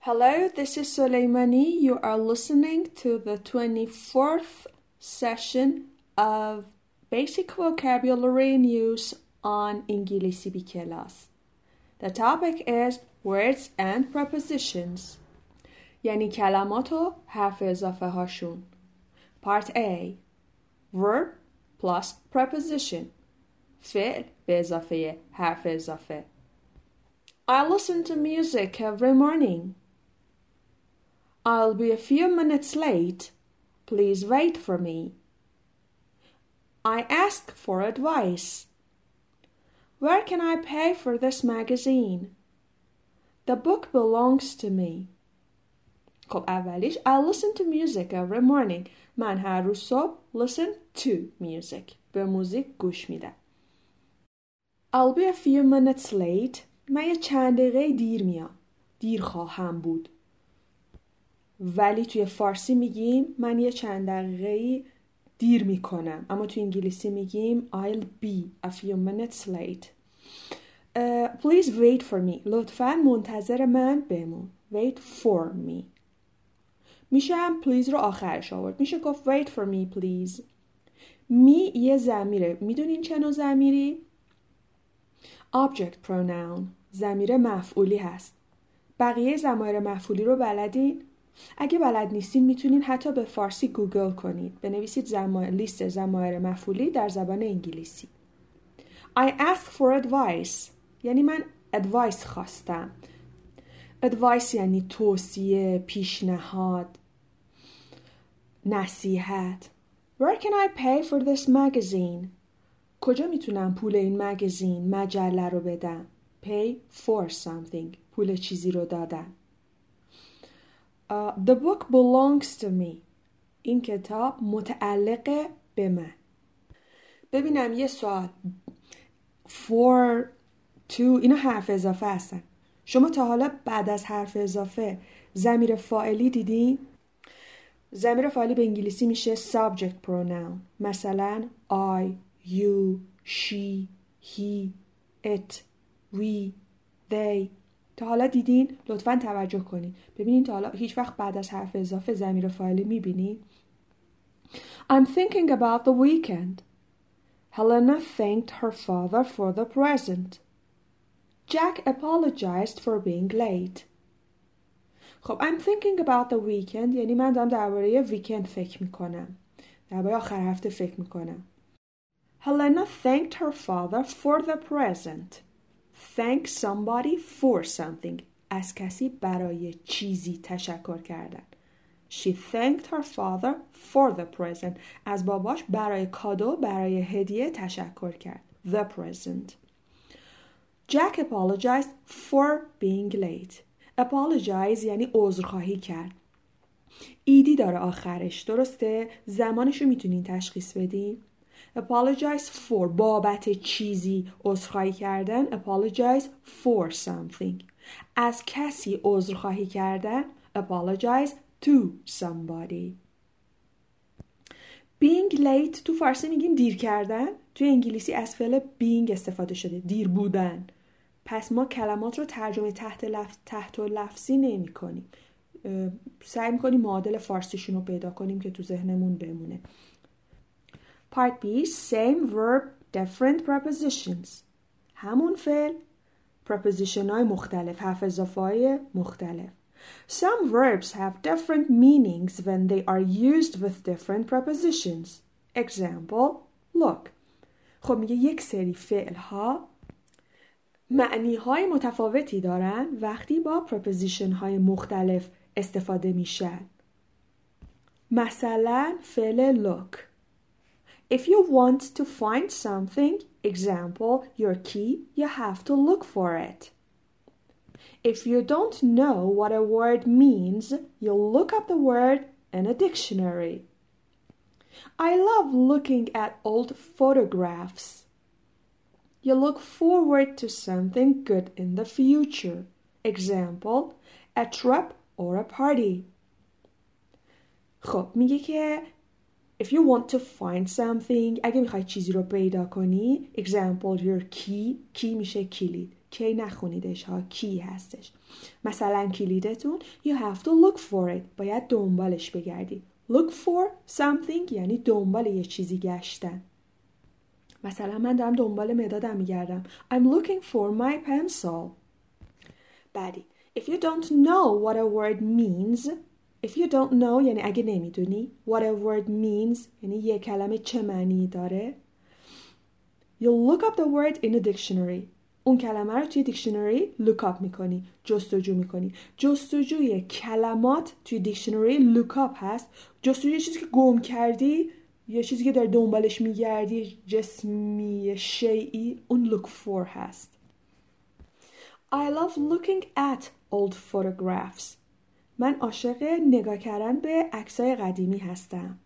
Hello, this is Soleimani. You are listening to the 24th session of Basic Vocabulary News on Ingilisi Bikelas. The topic is words and prepositions. یعنی کلمات و حرف اضافه هاشون. Part A Verb plus preposition. فعل به اضافه حرف اضافه. I listen to music every morning. I'll be a few minutes late. Please wait for me. I ask for advice. Where can I pay for this magazine? The book belongs to me. خب اولیش I listen to music every morning. من هر روز صبح listen to music. به موزیک گوش میدم. I'll be a few minutes late. من یه چند دقیقه دیر میام. دیر خواهم بود. ولی توی فارسی میگیم من یه چند دقیقه دیر می‌کنم. اما توی انگلیسی میگیم I'll be a few minutes late. uh, please wait for me. لطفا منتظر من بمون. Wait for me. میشه هم please رو آخرش آورد. میشه گفت wait for me please. می یه زمیره. می‌دونین چه نوع زمیری؟ object pronoun. زمیر مفعولی هست. بقیه زمایر مفعولی رو بلدین؟ اگه بلد نیستین می‌تونین حتی به فارسی گوگل کنید. بنویسید زما... لیست زمایر مفعولی در زبان انگلیسی. I ask for advice یعنی من advice خواستم. advice یعنی توصیه، پیشنهاد، نصیحت. Where can I pay for this magazine? کجا می‌تونم پول این مگزین مجله رو بدم؟ Pay for something. پول چیزی رو دادن. The book belongs to me. این کتاب متعلق به من. ببینم یه سوال. For to اینا حرف اضافه هستن. شما تا حالا بعد از حرف اضافه زمیر فائلی دیدین؟ زمیر فائلی به انگلیسی میشه subject pronoun. مثلا I, you, she, he, it, we, they تا حالا دیدین لطفا توجه کنین ببینین تا حالا هیچ وقت بعد از حرف اضافه زمیر فایلی می‌بینین I'm thinking about the weekend. Helena thanked her father for the present. Jack apologized for being late. خب I'm thinking about the weekend یعنی من دارم درباره ویکند فکر می‌کنم. درباره آخر هفته فکر می‌کنم. Helena thanked her father for the present. Thank somebody for something از کسی برای چیزی تشکر کردن She thanked her father for the present. از باباش برای کادو برای هدیه تشکر کرد. The present. Jack apologized for being late. Apologize یعنی عذرخواهی کرد. ایدی داره آخرش درسته؟ زمانش رو می‌تونین تشخیص بدین؟ Apologize for بابت چیزی عذرخواهی کردن. Apologize for something. از کسی عذرخواهی کردن. Apologize to somebody. Being late. تو فارسی میگیم دیر کردن. توی انگلیسی از فعل being استفاده شده. دیر بودن. پس ما کلمات رو ترجمه تحت, لف... تحت و لفظی نمی کنیم. سعی می‌کنیم معادل فارسیشون رو پیدا کنیم که تو ذهنمون بمونه. Part B same verb different prepositions همون فعل preposition های مختلف حرف اضافه های مختلف Some verbs have different meanings when they are used with different prepositions. Example, look. خب میگه یک سری فعل ها معنی های متفاوتی دارن وقتی با preposition های مختلف استفاده میشن. مثلا فعل look If you want to find something, example, your key, you have to look for it. If you don't know what a word means, you'll look up the word in a dictionary. I love looking at old photographs. You look forward to something good in the future. Example, a trip or a party. خب میگه که If you want to find something اگه می‌خوای چیزی رو پیدا کنی example your key key میشه کلید. کی نخونیدش ها کی هستش. مثلا کلیدتون you have to look for it. باید دنبالش بگردی. Look for something یعنی دنبال یه چیزی گشتن. مثلا من دارم دنبال مدادم میگردم. I'm looking for my pencil. بعدی If you don't know what a word means If you don't know یعنی اگه نمی‌دونی What a word means یعنی یه کلمه چه معنی داره You'll look up the word in a dictionary. اون کلمه رو توی دیکشنری look up می‌کنی جستجو می‌کنی. جستجوی کلمات توی دیکشنری look up هست. جستجوی چیزی که گم کردی یا چیزی که در دنبالش میگردی جسمی شیئی اون look for هست. I love looking at old photographs. من عاشق نگاه کردن به عکسای قدیمی هستم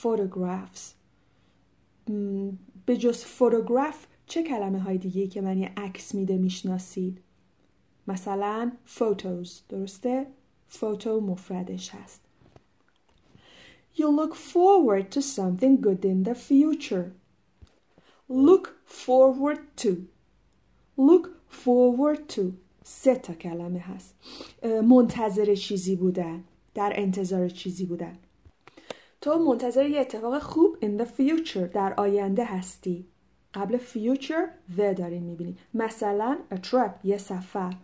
photographs به جز فوتوگراف چه کلمه های دیگه که من یه عکس میده می‌شناسید مثلا photos درسته فوتو مفردش هست You look forward to something good in the future. Look forward to. Look forward to. سه تا کلمه هست. منتظر چیزی بودن. در انتظار چیزی بودن. تو منتظر یه اتفاق خوب in the future در آینده هستی. قبل future the دارین می‌بینی. مثلا a trip یه سفر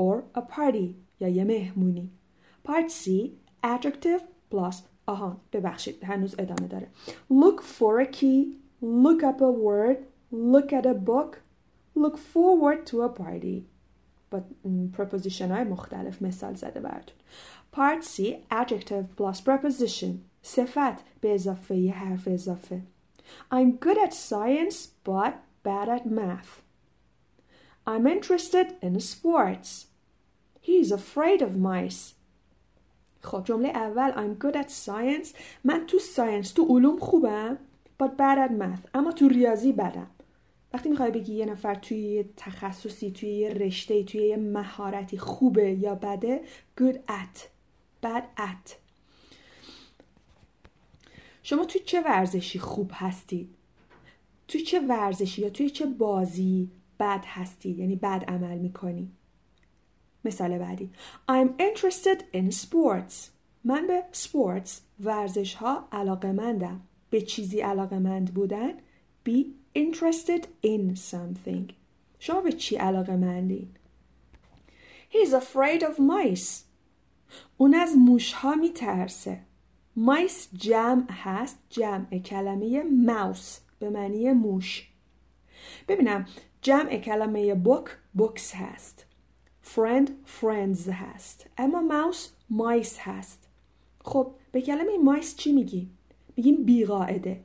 or a party یا یه مهمونی. Part C adjective plus آها ببخشید هنوز ادامه داره look for a key look up a word look at a book look forward to a party با های مختلف مثال زده براتون part C adjective plus preposition صفت به اضافه یه حرف اضافه I'm good at science but bad at math I'm interested in sports He's afraid of mice خب جمله اول I'm good at science من تو ساینس تو علوم خوبم but bad at math اما تو ریاضی بدم وقتی می‌خوای بگی یه نفر توی یه تخصصی توی یه رشته توی یه مهارتی خوبه یا بده good at bad at. شما توی چه ورزشی خوب هستید توی چه ورزشی یا توی چه بازی بد هستی؟ یعنی بد عمل می‌کنی. مثال بعدی. I'm interested in sports. من به sports ورزش ها علاقه مندم به چیزی علاقه مند بودن؟ be interested in something. شما به چی علاقه مندین؟ He's afraid of mice. اون از موش ها میترسه. مایس جمع هست جمع کلمه موس به معنی موش. ببینم جمع کلمه بوک بوکس هست. Friend friends هست. اما ماوس مایس هست. خب به کلمه مایس چی میگیم؟ میگیم بیقاعده.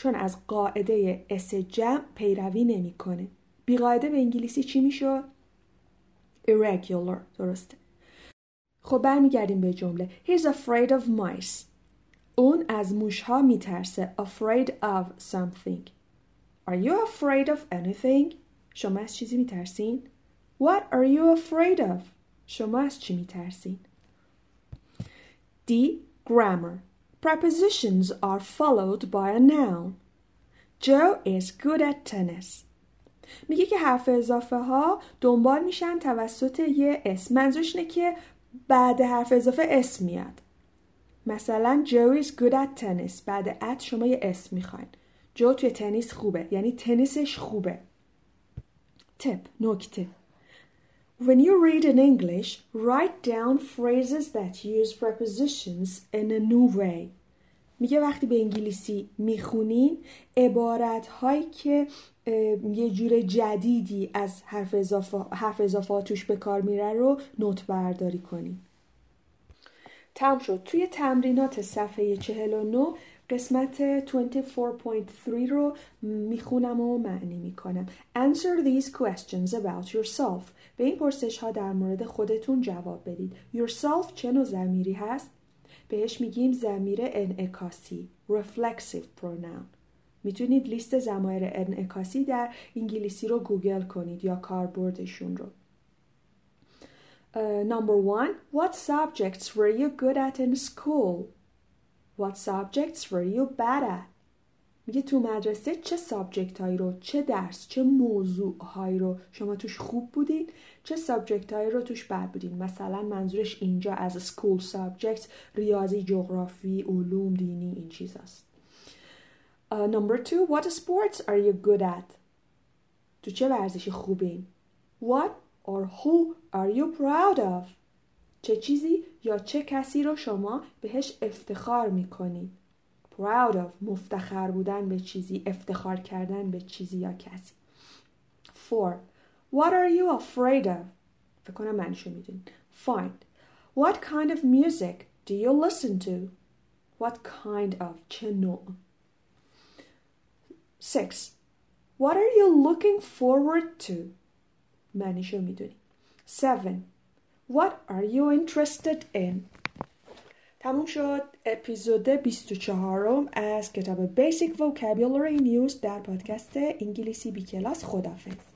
چون از قاعده اس جمع پیروی نمی‌کنه. بیقاعده به انگلیسی چی میشه؟ Irregular. درسته. خب برمیگردیم به جمله. He's afraid of mice. اون از موش ها میترسه. Afraid of something. Are you afraid of anything? شما از چیزی میترسین؟ What are you afraid of? شما از چی میترسین؟ D. Grammar. Prepositions are followed by a noun. Joe is good at tennis. میگه که حرف اضافه ها دنبال میشن توسط یه اسم. منظورش اینه که بعد حرف اضافه اسم میاد. مثلا Joe is good at tennis. بعد ات شما یه اسم می‌خواین. جو توی تنیس خوبه. یعنی تنیسش خوبه. تپ نکته When you read in English, write down phrases that use prepositions in a new way. میگه وقتی به انگلیسی می‌خونین عبارت هایی که یه جور جدیدی از حرف اضافه, حرف اضافه توش به کار میره رو نوت برداری کنین. تم شد توی تمرینات صفحه 49 قسمت 24.3 رو می‌خونم و معنی می‌کنم. Answer these questions about yourself. به این پرسش ها در مورد خودتون جواب بدید. Yourself چه نوع زمیری هست؟ بهش میگیم زمیر انعکاسی Reflexive pronoun. می‌تونید لیست زمایر انعکاسی در انگلیسی رو گوگل کنید یا کاربردشون رو. Uh, Number one, what subjects were you good at in school? What subjects were you bad at? میگه تو مدرسه چه subject هایی رو چه درس چه موضوع هایی رو شما توش خوب بودین چه subject هایی رو توش بد بودین. مثلا منظورش اینجا از school subject ریاضی جغرافی علوم دینی این چیز هست uh, two what sports are you good at? تو چه ورزشی خوبین؟ What or who are you proud of? چه چیزی یا چه کسی رو شما بهش افتخار می‌کنید proud of مفتخر بودن به چیزی افتخار کردن به چیزی یا کسی. 4 what are you afraid of? فکر کنم معنیشو می‌دونید. Find what kind of music do you listen to? What kind of چه نوع؟ 6 what are you looking forward to? معنیشو می‌دونید. 7 what are you interested in? تموم شد اپیزود 24 از کتاب Basic Vocabulary News در پادکست انگلیسی بی کلاس خدافز